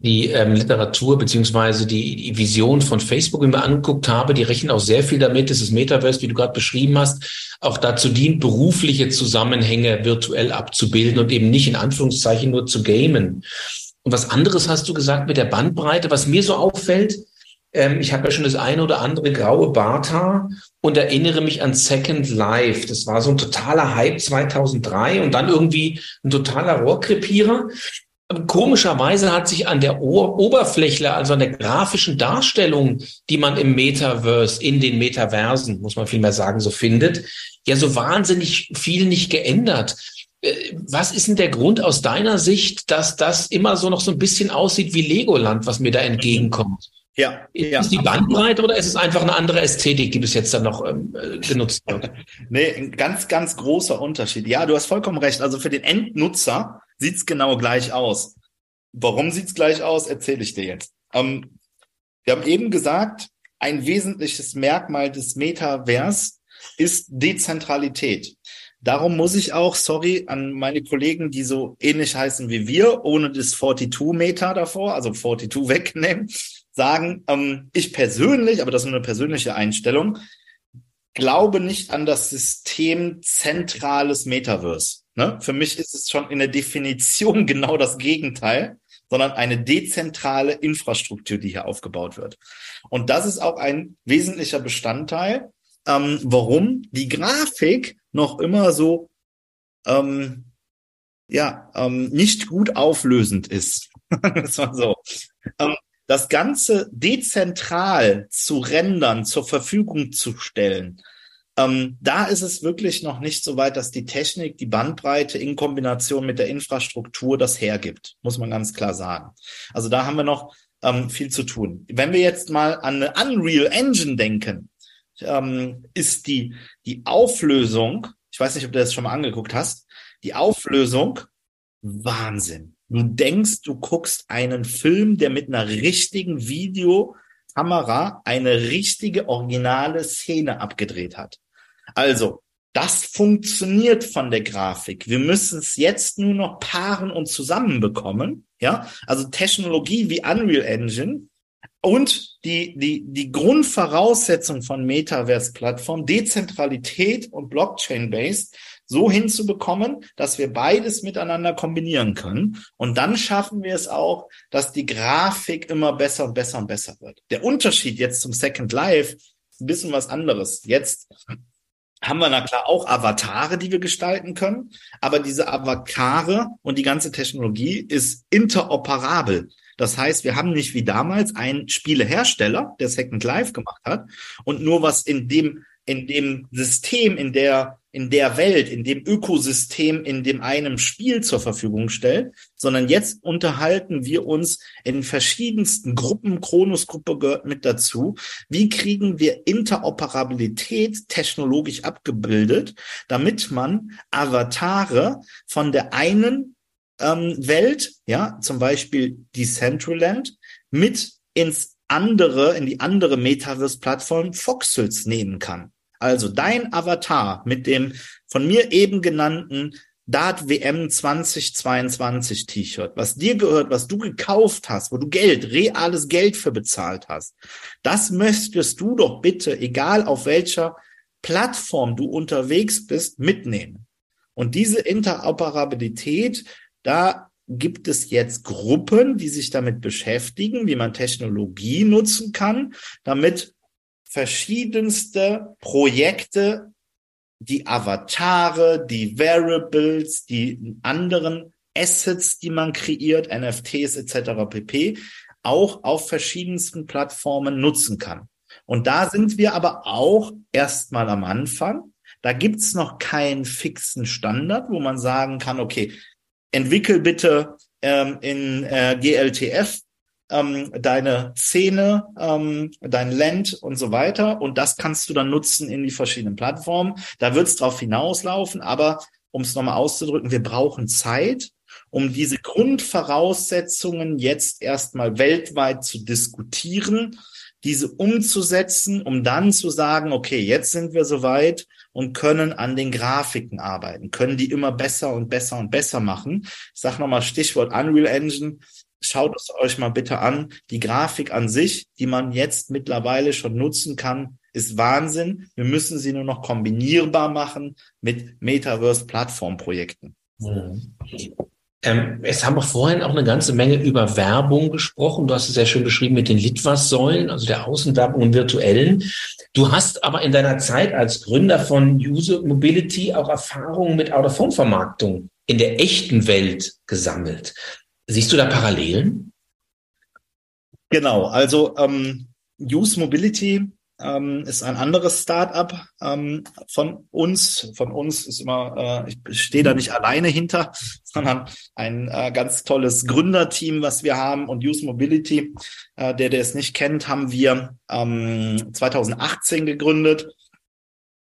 Speaker 1: die ähm, Literatur beziehungsweise die, Vision von Facebook mir angeguckt habe, die rechnen auch sehr viel damit, dass das Metaverse, wie du gerade beschrieben hast, auch dazu dient, berufliche Zusammenhänge virtuell abzubilden und eben nicht in Anführungszeichen nur zu gamen. Und was anderes hast du gesagt mit der Bandbreite, was mir so auffällt, ähm, ich habe ja schon das eine oder andere graue Barthaar und erinnere mich an Second Life. Das war so ein totaler Hype 2003 und dann irgendwie ein totaler Rohrkrepierer. Komischerweise hat sich an der o Oberfläche, also an der grafischen Darstellung, die man im Metaverse, in den Metaversen, muss man vielmehr sagen, so findet, ja so wahnsinnig viel nicht geändert. Äh, was ist denn der Grund aus deiner Sicht, dass das immer so noch so ein bisschen aussieht wie Legoland, was mir da entgegenkommt? Ja, ist ja. die Bandbreite oder ist es einfach eine andere Ästhetik, die bis jetzt dann noch ähm, äh, genutzt wird? (laughs)
Speaker 2: nee, ein ganz, ganz großer Unterschied. Ja, du hast vollkommen recht. Also für den Endnutzer sieht's genau gleich aus. Warum sieht's gleich aus, erzähle ich dir jetzt. Ähm, wir haben eben gesagt, ein wesentliches Merkmal des Metavers ist Dezentralität. Darum muss ich auch, sorry, an meine Kollegen, die so ähnlich heißen wie wir, ohne das 42 Meter davor, also 42 (laughs) wegnehmen, sagen, ähm, ich persönlich, aber das ist eine persönliche Einstellung, glaube nicht an das System zentrales Metaverse. Ne? Für mich ist es schon in der Definition (laughs) genau das Gegenteil. sondern eine dezentrale Infrastruktur, die hier aufgebaut wird. Und das ist auch ein wesentlicher Bestandteil, ähm, warum die Grafik noch immer so ähm, ja ähm, nicht gut auflösend ist. (laughs) das war so. Ähm, das Ganze dezentral zu rendern, zur Verfügung zu stellen, ähm, da ist es wirklich noch nicht so weit, dass die Technik, die Bandbreite in Kombination mit der Infrastruktur das hergibt, muss man ganz klar sagen. Also da haben wir noch ähm, viel zu tun. Wenn wir jetzt mal an eine Unreal Engine denken, ähm, ist die, die Auflösung, ich weiß nicht, ob du das schon mal angeguckt hast, die Auflösung Wahnsinn. Du denkst, du guckst einen Film, der mit einer richtigen Videokamera eine richtige originale Szene abgedreht hat. Also, das funktioniert von der Grafik. Wir müssen es jetzt nur noch paaren und zusammenbekommen. Ja, also Technologie wie Unreal Engine und die, die, die Grundvoraussetzung von Metaverse-Plattform, Dezentralität und Blockchain-based, so hinzubekommen, dass wir beides miteinander kombinieren können. Und dann schaffen wir es auch, dass die Grafik immer besser und besser und besser wird. Der Unterschied jetzt zum Second Life ist ein bisschen was anderes. Jetzt haben wir na klar auch Avatare, die wir gestalten können, aber diese Avatare und die ganze Technologie ist interoperabel. Das heißt, wir haben nicht wie damals einen Spielehersteller, der Second Life gemacht hat und nur was in dem in dem System, in der, in der Welt, in dem Ökosystem, in dem einem Spiel zur Verfügung stellt, sondern jetzt unterhalten wir uns in verschiedensten Gruppen, Kronos-Gruppe gehört mit dazu. Wie kriegen wir Interoperabilität technologisch abgebildet, damit man Avatare von der einen ähm, Welt, ja, zum Beispiel Decentraland, mit ins andere, in die andere Metaverse-Plattform Foxels nehmen kann. Also dein Avatar mit dem von mir eben genannten Dart WM 2022 T-Shirt, was dir gehört, was du gekauft hast, wo du Geld, reales Geld für bezahlt hast, das möchtest du doch bitte, egal auf welcher Plattform du unterwegs bist, mitnehmen. Und diese Interoperabilität, da gibt es jetzt Gruppen, die sich damit beschäftigen, wie man Technologie nutzen kann, damit verschiedenste Projekte, die Avatare, die Variables, die anderen Assets, die man kreiert, NFTs etc. pp, auch auf verschiedensten Plattformen nutzen kann. Und da sind wir aber auch erstmal am Anfang. Da gibt's noch keinen fixen Standard, wo man sagen kann, okay, entwickel bitte ähm, in äh, GLTF ähm, deine Szene, ähm, dein Land und so weiter. Und das kannst du dann nutzen in die verschiedenen Plattformen. Da wird es drauf hinauslaufen, aber um es nochmal auszudrücken, wir brauchen Zeit, um diese Grundvoraussetzungen jetzt erstmal weltweit zu diskutieren, diese umzusetzen, um dann zu sagen, okay, jetzt sind wir soweit und können an den Grafiken arbeiten, können die immer besser und besser und besser machen. Ich sage nochmal Stichwort Unreal Engine schaut es euch mal bitte an. Die Grafik an sich, die man jetzt mittlerweile schon nutzen kann, ist Wahnsinn. Wir müssen sie nur noch kombinierbar machen mit Metaverse-Plattformprojekten.
Speaker 1: Mhm. Ähm, es haben wir vorhin auch eine ganze Menge über Werbung gesprochen. Du hast es sehr schön beschrieben mit den Litwas-Säulen, also der Außenwerbung und virtuellen. Du hast aber in deiner Zeit als Gründer von User Mobility auch Erfahrungen mit Out-of-Home-Vermarktung in der echten Welt gesammelt. Siehst du da Parallelen?
Speaker 2: Genau, also ähm, Use Mobility ähm, ist ein anderes Startup ähm, von uns. Von uns ist immer, äh, ich stehe da nicht alleine hinter, (laughs) sondern ein äh, ganz tolles Gründerteam, was wir haben. Und Use Mobility, äh, der, der es nicht kennt, haben wir ähm, 2018 gegründet,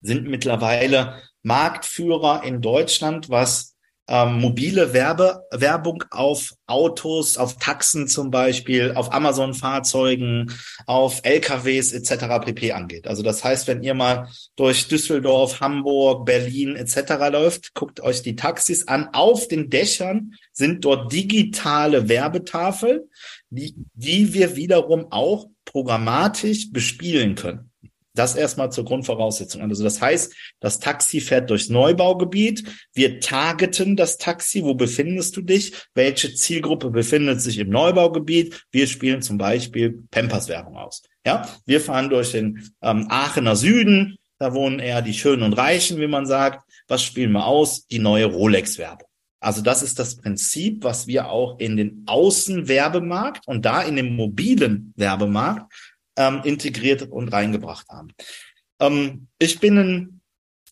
Speaker 2: sind mittlerweile Marktführer in Deutschland, was ähm, mobile Werbe, Werbung auf Autos, auf Taxen zum Beispiel, auf Amazon-Fahrzeugen, auf LKWs etc. pp. angeht. Also das heißt, wenn ihr mal durch Düsseldorf, Hamburg, Berlin etc. läuft, guckt euch die Taxis an. Auf den Dächern sind dort digitale Werbetafel, die, die wir wiederum auch programmatisch bespielen können. Das erstmal zur Grundvoraussetzung. Also das heißt, das Taxi fährt durchs Neubaugebiet. Wir targeten das Taxi. Wo befindest du dich? Welche Zielgruppe befindet sich im Neubaugebiet? Wir spielen zum Beispiel Pampers-Werbung aus. Ja, wir fahren durch den ähm, Aachener Süden. Da wohnen eher die Schönen und Reichen, wie man sagt. Was spielen wir aus? Die neue Rolex-Werbung. Also das ist das Prinzip, was wir auch in den Außenwerbemarkt und da in den mobilen Werbemarkt ähm, integriert und reingebracht haben. Ähm, ich bin ein,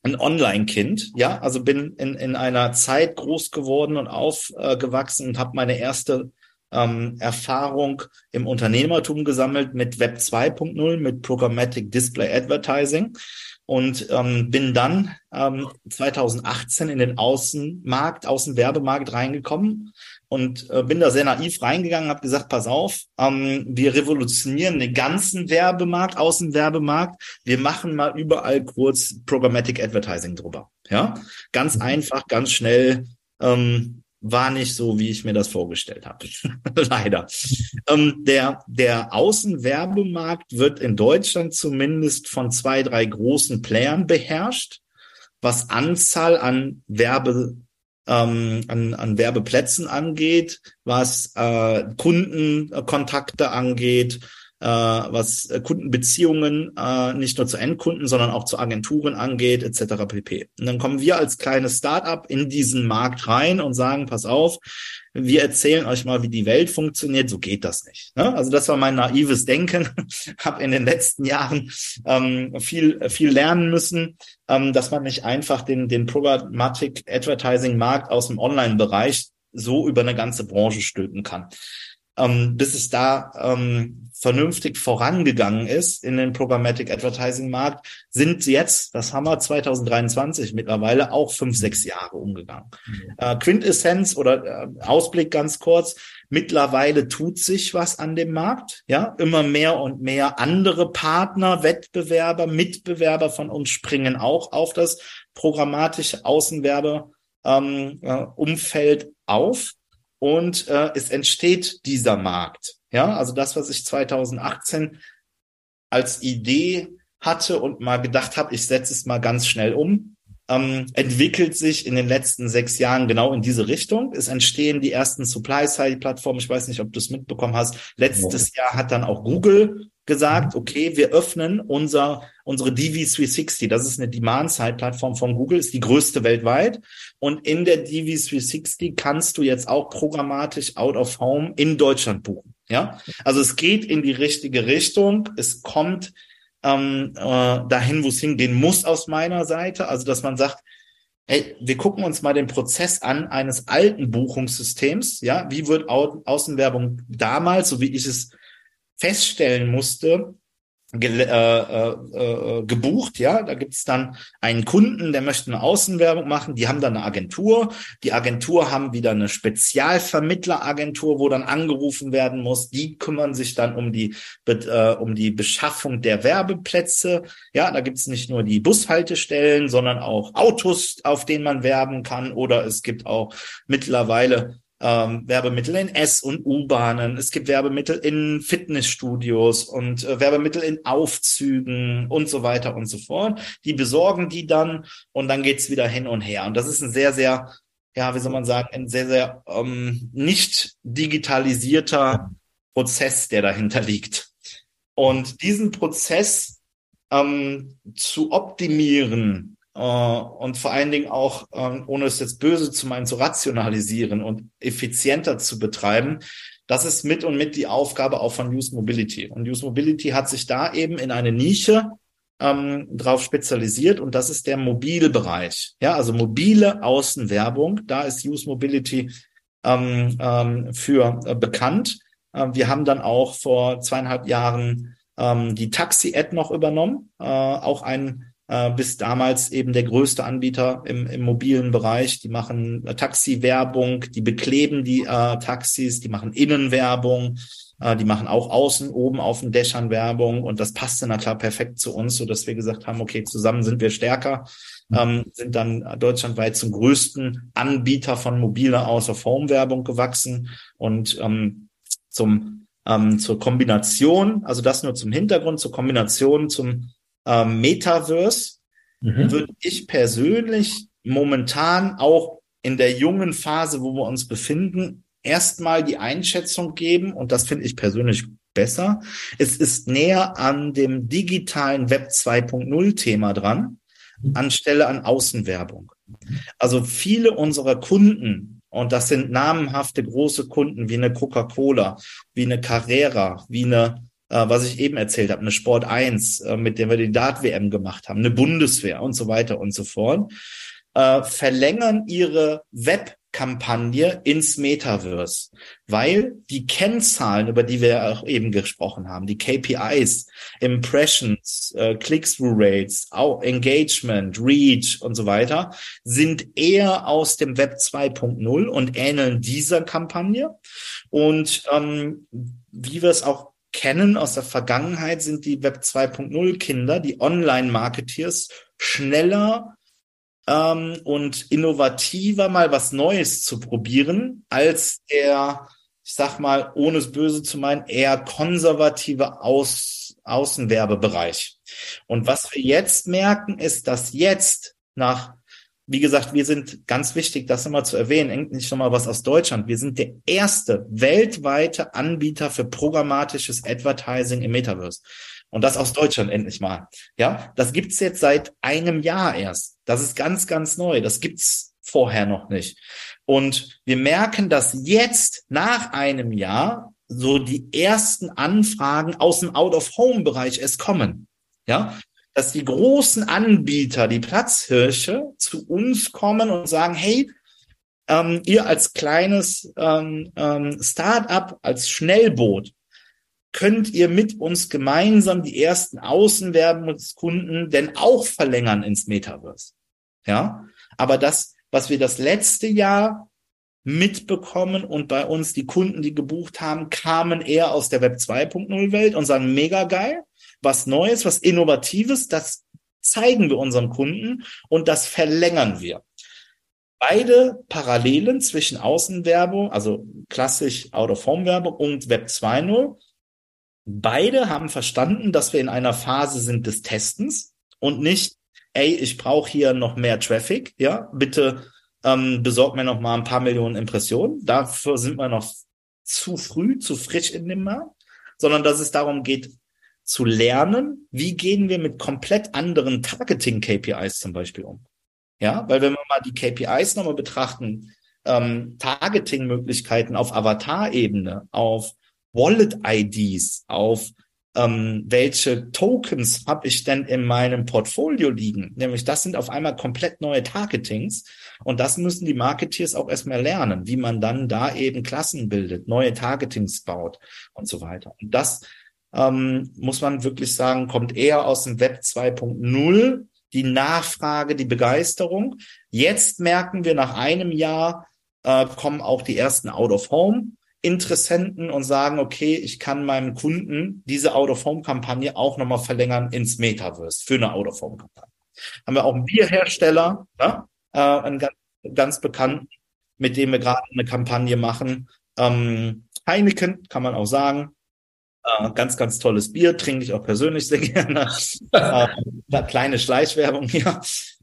Speaker 2: ein Online-Kind, ja, also bin in, in einer Zeit groß geworden und aufgewachsen und habe meine erste ähm, Erfahrung im Unternehmertum gesammelt mit Web 2.0, mit Programmatic Display Advertising und ähm, bin dann ähm, 2018 in den Außenmarkt, Außenwerbemarkt reingekommen und äh, bin da sehr naiv reingegangen, habe gesagt, pass auf, ähm, wir revolutionieren den ganzen Werbemarkt, Außenwerbemarkt, wir machen mal überall kurz Programmatic Advertising drüber. Ja, ganz mhm. einfach, ganz schnell. Ähm, war nicht so, wie ich mir das vorgestellt habe. (laughs) Leider. Ähm, der, der Außenwerbemarkt wird in Deutschland zumindest von zwei, drei großen Playern beherrscht, was Anzahl an Werbe, ähm, an, an Werbeplätzen angeht, was äh, Kundenkontakte angeht, äh, was äh, Kundenbeziehungen äh, nicht nur zu Endkunden, sondern auch zu Agenturen angeht, etc. pp. Und dann kommen wir als kleines Startup in diesen Markt rein und sagen, pass auf, wir erzählen euch mal, wie die Welt funktioniert. So geht das nicht. Ne? Also das war mein naives Denken. (laughs) habe in den letzten Jahren ähm, viel viel lernen müssen, ähm, dass man nicht einfach den den Programmatic Advertising Markt aus dem Online-Bereich so über eine ganze Branche stülpen kann ähm, bis es da ähm, vernünftig vorangegangen ist in den Programmatic Advertising Markt, sind jetzt, das haben wir 2023 mittlerweile, auch fünf, sechs Jahre umgegangen. Mhm. Äh, Quintessenz oder äh, Ausblick ganz kurz. Mittlerweile tut sich was an dem Markt, ja, immer mehr und mehr andere Partner, Wettbewerber, Mitbewerber von uns springen auch auf das programmatische Außenwerbe ähm, äh, Umfeld auf und äh, es entsteht dieser Markt. Ja, also das, was ich 2018 als Idee hatte und mal gedacht habe, ich setze es mal ganz schnell um, ähm, entwickelt sich in den letzten sechs Jahren genau in diese Richtung. Es entstehen die ersten Supply-Side-Plattformen. Ich weiß nicht, ob du es mitbekommen hast. Letztes ja. Jahr hat dann auch Google gesagt, mhm. okay, wir öffnen unser, unsere DV360. Das ist eine Demand-Side-Plattform von Google, ist die größte weltweit. Und in der DV360 kannst du jetzt auch programmatisch out of home in Deutschland buchen. Ja, also es geht in die richtige Richtung. Es kommt ähm, äh, dahin, wo es hingehen muss aus meiner Seite. Also, dass man sagt, hey, wir gucken uns mal den Prozess an eines alten Buchungssystems. Ja, wie wird Au Außenwerbung damals, so wie ich es feststellen musste, ge äh, äh, äh, gebucht, ja, da gibt's dann einen Kunden, der möchte eine Außenwerbung machen, die haben dann eine Agentur, die Agentur haben wieder eine Spezialvermittleragentur, wo dann angerufen werden muss, die kümmern sich dann um die äh, um die Beschaffung der Werbeplätze, ja, da gibt's nicht nur die Bushaltestellen, sondern auch Autos, auf denen man werben kann. Oder es gibt auch mittlerweile ähm, Werbemittel in S- und U-Bahnen, es gibt Werbemittel in Fitnessstudios und äh, Werbemittel in Aufzügen und so weiter und so fort. Die besorgen die dann und dann geht's wieder hin und her. Und das ist ein sehr, sehr, ja, wie soll man sagen, ein sehr, sehr ähm, nicht digitalisierter Prozess, der dahinter liegt. Und diesen Prozess ähm, zu optimieren, und vor allen Dingen auch, ähm, ohne es jetzt böse zu meinen, zu rationalisieren und effizienter zu betreiben. Das ist mit und mit die Aufgabe auch von Use Mobility. Und Use Mobility hat sich da eben in eine Nische ähm, drauf spezialisiert und das ist der Mobilbereich. Ja, also mobile Außenwerbung. Da ist Use Mobility ähm, ähm, für äh, bekannt. Äh, wir haben dann auch vor zweieinhalb Jahren ähm, die Taxi-Ad noch übernommen. Äh, auch ein äh, bis damals eben der größte Anbieter im, im mobilen Bereich. Die machen äh, Taxi-Werbung, die bekleben die äh, Taxis, die machen Innenwerbung, äh, die machen auch außen oben auf den Dächern Werbung und das passte na klar perfekt zu uns, so dass wir gesagt haben, okay, zusammen sind wir stärker, ähm, sind dann deutschlandweit zum größten Anbieter von mobiler Out-of-Home-Werbung gewachsen und ähm, zum ähm, zur Kombination, also das nur zum Hintergrund, zur Kombination zum ähm, Metaverse mhm. würde ich persönlich momentan auch in der jungen Phase, wo wir uns befinden, erstmal die Einschätzung geben, und das finde ich persönlich besser. Es ist näher an dem digitalen Web 2.0 Thema dran, anstelle an Außenwerbung. Also viele unserer Kunden, und das sind namenhafte große Kunden wie eine Coca-Cola, wie eine Carrera, wie eine, äh, was ich eben erzählt habe, eine Sport 1, äh, mit der wir die Dart-WM gemacht haben, eine Bundeswehr und so weiter und so fort, äh, verlängern ihre Web Kampagne ins Metaverse, weil die Kennzahlen, über die wir auch eben gesprochen haben, die KPIs, Impressions, äh, Click-through-Rates, Engagement, Reach und so weiter, sind eher aus dem Web 2.0 und ähneln dieser Kampagne. Und ähm, wie wir es auch kennen aus der Vergangenheit, sind die Web 2.0 Kinder, die Online-Marketeers, schneller ähm, und innovativer mal was Neues zu probieren, als der, ich sag mal, ohne es böse zu meinen, eher konservative Aus Außenwerbebereich. Und was wir jetzt merken, ist, dass jetzt nach wie gesagt, wir sind ganz wichtig, das immer zu erwähnen, endlich nochmal was aus Deutschland. Wir sind der erste weltweite Anbieter für programmatisches Advertising im Metaverse. Und das aus Deutschland endlich mal. Ja, das gibt's jetzt seit einem Jahr erst. Das ist ganz, ganz neu. Das gibt's vorher noch nicht. Und wir merken, dass jetzt nach einem Jahr so die ersten Anfragen aus dem Out-of-Home-Bereich es kommen. Ja, dass die großen Anbieter, die Platzhirsche, zu uns kommen und sagen, hey, ähm, ihr als kleines ähm, ähm, Start-up, als Schnellboot, könnt ihr mit uns gemeinsam die ersten Außenwerbungskunden denn auch verlängern ins Metaverse. Ja, aber das, was wir das letzte Jahr mitbekommen und bei uns die Kunden, die gebucht haben, kamen eher aus der Web 2.0 Welt und sagen mega geil, was Neues, was Innovatives, das zeigen wir unseren Kunden und das verlängern wir. Beide Parallelen zwischen Außenwerbung, also klassisch Out-of-Home-Werbung und Web 2.0 Beide haben verstanden, dass wir in einer Phase sind des Testens und nicht, ey, ich brauche hier noch mehr Traffic, ja, bitte ähm, besorg mir noch mal ein paar Millionen Impressionen. Dafür sind wir noch zu früh, zu frisch in dem Markt, sondern dass es darum geht, zu lernen, wie gehen wir mit komplett anderen Targeting-KPIs zum Beispiel um. Ja, weil wenn wir mal die KPIs nochmal betrachten, ähm, Targeting-Möglichkeiten auf Avatar-Ebene, auf Wallet-IDs, auf ähm, welche Tokens habe ich denn in meinem Portfolio liegen? Nämlich das sind auf einmal komplett neue Targetings und das müssen die Marketeers auch erstmal lernen, wie man dann da eben Klassen bildet, neue Targetings baut und so weiter. Und das ähm, muss man wirklich sagen, kommt eher aus dem Web 2.0, die Nachfrage, die Begeisterung. Jetzt merken wir nach einem Jahr, äh, kommen auch die ersten Out-of-Home Interessenten und sagen, okay, ich kann meinem Kunden diese Out-of-Home-Kampagne auch nochmal verlängern ins Metaverse für eine Out-of-Home-Kampagne. Haben wir auch einen Bierhersteller, ne? äh, einen ganz, ganz bekannten, mit dem wir gerade eine Kampagne machen. Ähm, Heineken, kann man auch sagen. Äh, ganz, ganz tolles Bier, trinke ich auch persönlich sehr (laughs) gerne. äh, kleine Schleichwerbung hier.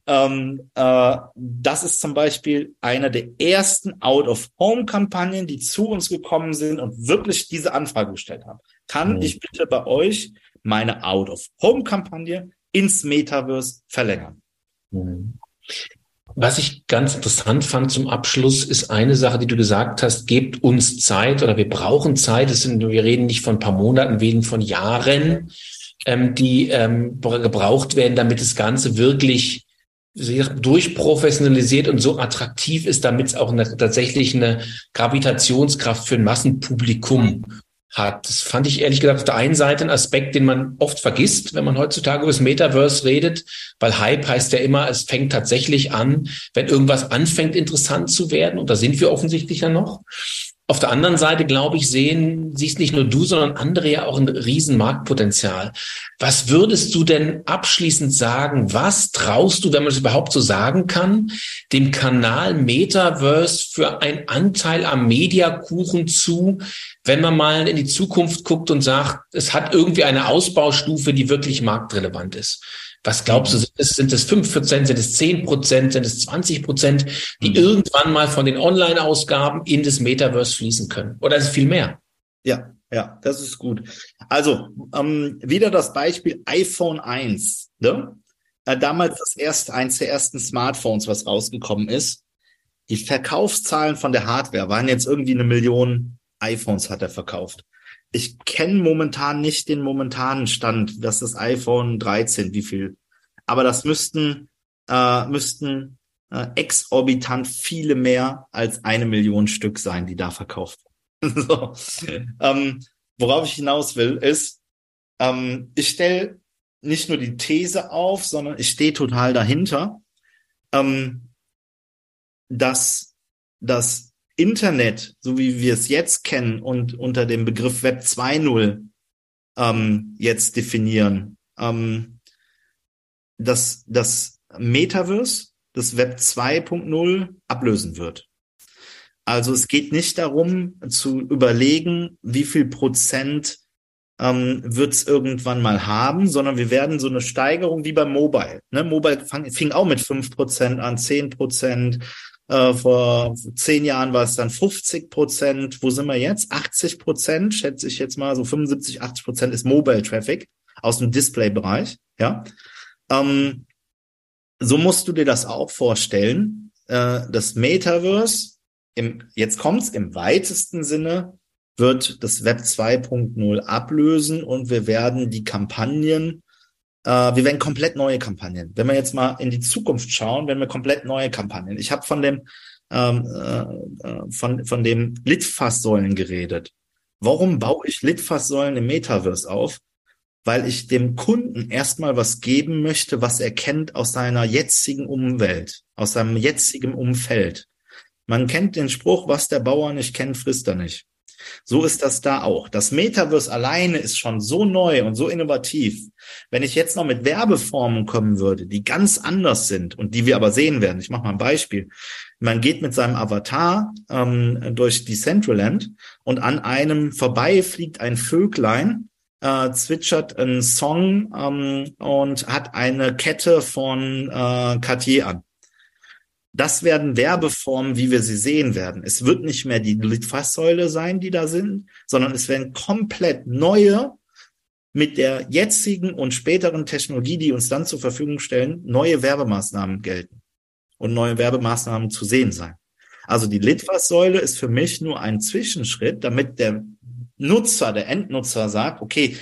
Speaker 2: Ähm, äh, das ist zum Beispiel einer der ersten Out-of-Home-Kampagnen, die zu uns gekommen sind und wirklich diese Anfrage gestellt haben. Kann mhm. ich bitte bei euch meine Out-of-Home-Kampagne ins Metaverse verlängern?
Speaker 1: Mhm. Was ich ganz interessant fand zum Abschluss, ist eine Sache, die du gesagt hast, gebt uns Zeit oder wir brauchen Zeit. Sind, wir reden nicht von ein paar Monaten, wir reden von Jahren, ähm, die ähm, gebraucht werden, damit das Ganze wirklich durchprofessionalisiert und so attraktiv ist, damit es auch eine, tatsächlich eine Gravitationskraft für ein Massenpublikum hat. Das fand ich ehrlich gesagt auf der einen Seite ein Aspekt, den man oft vergisst, wenn man heutzutage über das Metaverse redet, weil Hype heißt ja immer, es fängt tatsächlich an, wenn irgendwas anfängt interessant zu werden und da sind wir offensichtlich ja noch. Auf der anderen Seite, glaube ich, sehen, siehst nicht nur du, sondern andere ja auch ein Riesenmarktpotenzial. Was würdest du denn abschließend sagen? Was traust du, wenn man es überhaupt so sagen kann, dem Kanal Metaverse für einen Anteil am Mediakuchen zu, wenn man mal in die Zukunft guckt und sagt, es hat irgendwie eine Ausbaustufe, die wirklich marktrelevant ist? Was glaubst du, sind es, sind es 5 Prozent, sind es 10 Prozent, sind es 20 Prozent, die mhm. irgendwann mal von den Online-Ausgaben in das Metaverse fließen können? Oder ist es viel mehr?
Speaker 2: Ja, ja, das ist gut. Also ähm, wieder das Beispiel iPhone 1. Ne? Äh, damals das erste, eins der ersten Smartphones, was rausgekommen ist. Die Verkaufszahlen von der Hardware waren jetzt irgendwie eine Million iPhones hat er verkauft. Ich kenne momentan nicht den momentanen Stand, dass das iPhone 13, wie viel. Aber das müssten, äh, müssten äh, exorbitant viele mehr als eine Million Stück sein, die da verkauft (laughs) so. ähm, worauf ich hinaus will, ist, ähm, ich stelle nicht nur die These auf, sondern ich stehe total dahinter, ähm, dass das Internet, so wie wir es jetzt kennen und unter dem Begriff Web 2.0 ähm, jetzt definieren, ähm, dass das Metaverse das Web 2.0 ablösen wird. Also es geht nicht darum zu überlegen, wie viel Prozent ähm, wird es irgendwann mal haben, sondern wir werden so eine Steigerung wie beim Mobile. Ne? Mobile fang, fing auch mit fünf Prozent an, zehn Prozent, äh, vor zehn Jahren war es dann 50 Prozent. Wo sind wir jetzt? 80 Prozent, schätze ich jetzt mal. So 75, 80 Prozent ist Mobile Traffic aus dem Display-Bereich. Ja. Ähm, so musst du dir das auch vorstellen. Äh, das Metaverse, im, jetzt kommt's im weitesten Sinne, wird das Web 2.0 ablösen und wir werden die Kampagnen äh, wir werden komplett neue Kampagnen. Wenn wir jetzt mal in die Zukunft schauen, werden wir komplett neue Kampagnen. Ich habe von dem ähm, äh, äh, von von dem Litfaßsäulen geredet. Warum baue ich Litfaßsäulen im Metaverse auf? Weil ich dem Kunden erstmal was geben möchte, was er kennt aus seiner jetzigen Umwelt, aus seinem jetzigen Umfeld. Man kennt den Spruch, was der Bauer nicht kennt, frisst er nicht. So ist das da auch. Das Metaverse alleine ist schon so neu und so innovativ. Wenn ich jetzt noch mit Werbeformen kommen würde, die ganz anders sind und die wir aber sehen werden, ich mache mal ein Beispiel. Man geht mit seinem Avatar ähm, durch die Centraland und an einem vorbei fliegt ein Vöglein, äh, zwitschert einen Song ähm, und hat eine Kette von äh, Cartier an. Das werden Werbeformen, wie wir sie sehen werden. Es wird nicht mehr die Litfaßsäule sein, die da sind, sondern es werden komplett neue, mit der jetzigen und späteren Technologie, die uns dann zur Verfügung stellen, neue Werbemaßnahmen gelten und neue Werbemaßnahmen zu sehen sein. Also die Litfaßsäule ist für mich nur ein Zwischenschritt, damit der Nutzer, der Endnutzer sagt, okay,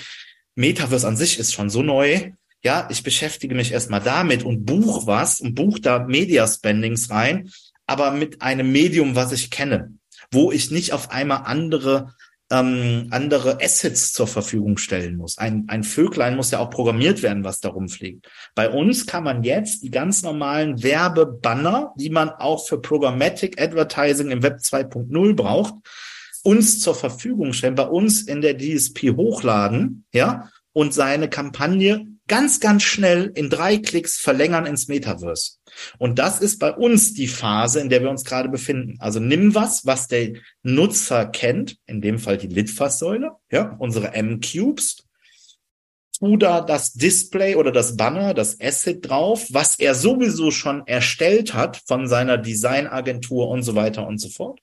Speaker 2: Metaverse an sich ist schon so neu, ja, ich beschäftige mich erstmal damit und buch was und buch da Media Spendings rein, aber mit einem Medium, was ich kenne, wo ich nicht auf einmal andere ähm, andere Assets zur Verfügung stellen muss. Ein, ein Vöglein muss ja auch programmiert werden, was da rumfliegt. Bei uns kann man jetzt die ganz normalen Werbebanner, die man auch für Programmatic Advertising im Web 2.0 braucht, uns zur Verfügung stellen, bei uns in der DSP hochladen, ja, und seine Kampagne ganz, ganz schnell in drei Klicks verlängern ins Metaverse. Und das ist bei uns die Phase, in der wir uns gerade befinden. Also nimm was, was der Nutzer kennt, in dem Fall die Litfaßsäule, ja, unsere M-Cubes, da das Display oder das Banner, das Asset drauf, was er sowieso schon erstellt hat von seiner Designagentur und so weiter und so fort.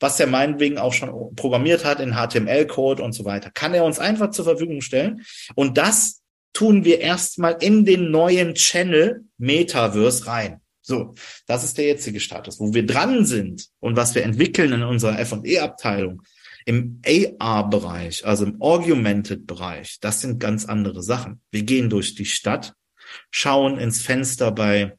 Speaker 2: Was er meinetwegen auch schon programmiert hat in HTML-Code und so weiter. Kann er uns einfach zur Verfügung stellen. Und das tun wir erstmal in den neuen Channel Metaverse rein. So, das ist der jetzige Status. Wo wir dran sind und was wir entwickeln in unserer F&E-Abteilung, im AR-Bereich, also im Augmented-Bereich, das sind ganz andere Sachen. Wir gehen durch die Stadt, schauen ins Fenster bei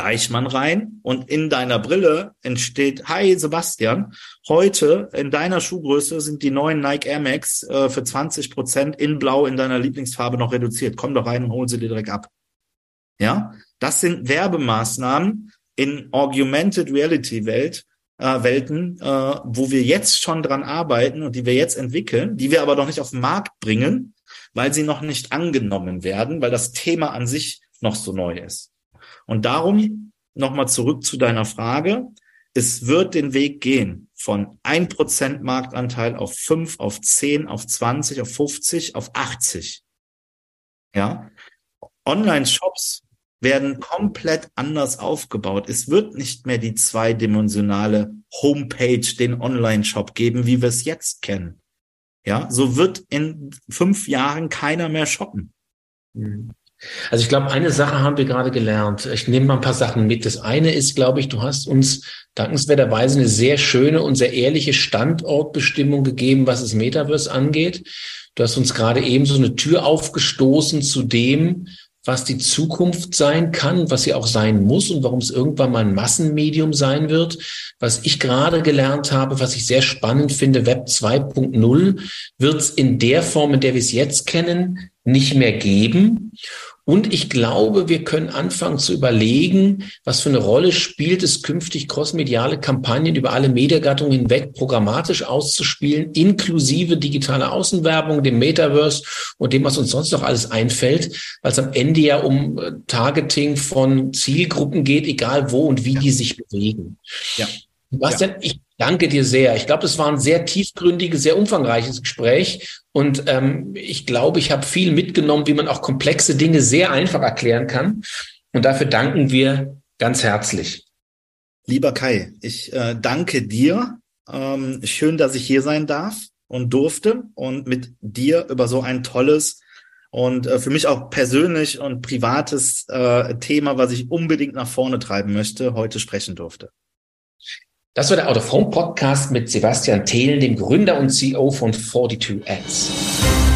Speaker 2: Deichmann rein und in deiner Brille entsteht, hi Sebastian, heute in deiner Schuhgröße sind die neuen Nike Air Max äh, für 20 Prozent in Blau in deiner Lieblingsfarbe noch reduziert. Komm doch rein und hol sie dir direkt ab. Ja, das sind Werbemaßnahmen in Augmented Reality Welt, äh, Welten, äh, wo wir jetzt schon dran arbeiten und die wir jetzt entwickeln, die wir aber noch nicht auf den Markt bringen, weil sie noch nicht angenommen werden, weil das Thema an sich noch so neu ist. Und darum nochmal zurück zu deiner Frage. Es wird den Weg gehen von ein Prozent Marktanteil auf fünf, auf zehn, auf zwanzig, auf 50, auf 80. Ja. Online-Shops werden komplett anders aufgebaut. Es wird nicht mehr die zweidimensionale Homepage, den Online-Shop geben, wie wir es jetzt kennen. Ja, so wird in fünf Jahren keiner mehr shoppen.
Speaker 1: Mhm. Also ich glaube, eine Sache haben wir gerade gelernt. Ich nehme mal ein paar Sachen mit. Das eine ist, glaube ich, du hast uns dankenswerterweise eine sehr schöne und sehr ehrliche Standortbestimmung gegeben, was das Metaverse angeht. Du hast uns gerade eben so eine Tür aufgestoßen zu dem, was die Zukunft sein kann, was sie auch sein muss und warum es irgendwann mal ein Massenmedium sein wird. Was ich gerade gelernt habe, was ich sehr spannend finde, Web 2.0 wird es in der Form, in der wir es jetzt kennen, nicht mehr geben. Und ich glaube, wir können anfangen zu überlegen, was für eine Rolle spielt es künftig, crossmediale Kampagnen über alle Mediagattungen hinweg programmatisch auszuspielen, inklusive digitale Außenwerbung, dem Metaverse und dem, was uns sonst noch alles einfällt, weil es am Ende ja um äh, Targeting von Zielgruppen geht, egal wo und wie die sich bewegen. Ja. Bastian, ja. ich danke dir sehr. Ich glaube, das war ein sehr tiefgründiges, sehr umfangreiches Gespräch. Und ähm, ich glaube, ich habe viel mitgenommen, wie man auch komplexe Dinge sehr einfach erklären kann. Und dafür danken wir ganz herzlich.
Speaker 2: Lieber Kai, ich äh, danke dir. Ähm, schön, dass ich hier sein darf und durfte und mit dir über so ein tolles und äh, für mich auch persönlich und privates äh, Thema, was ich unbedingt nach vorne treiben möchte, heute sprechen durfte.
Speaker 1: Das war der Out of Home Podcast mit Sebastian Thelen, dem Gründer und CEO von 42 Ads.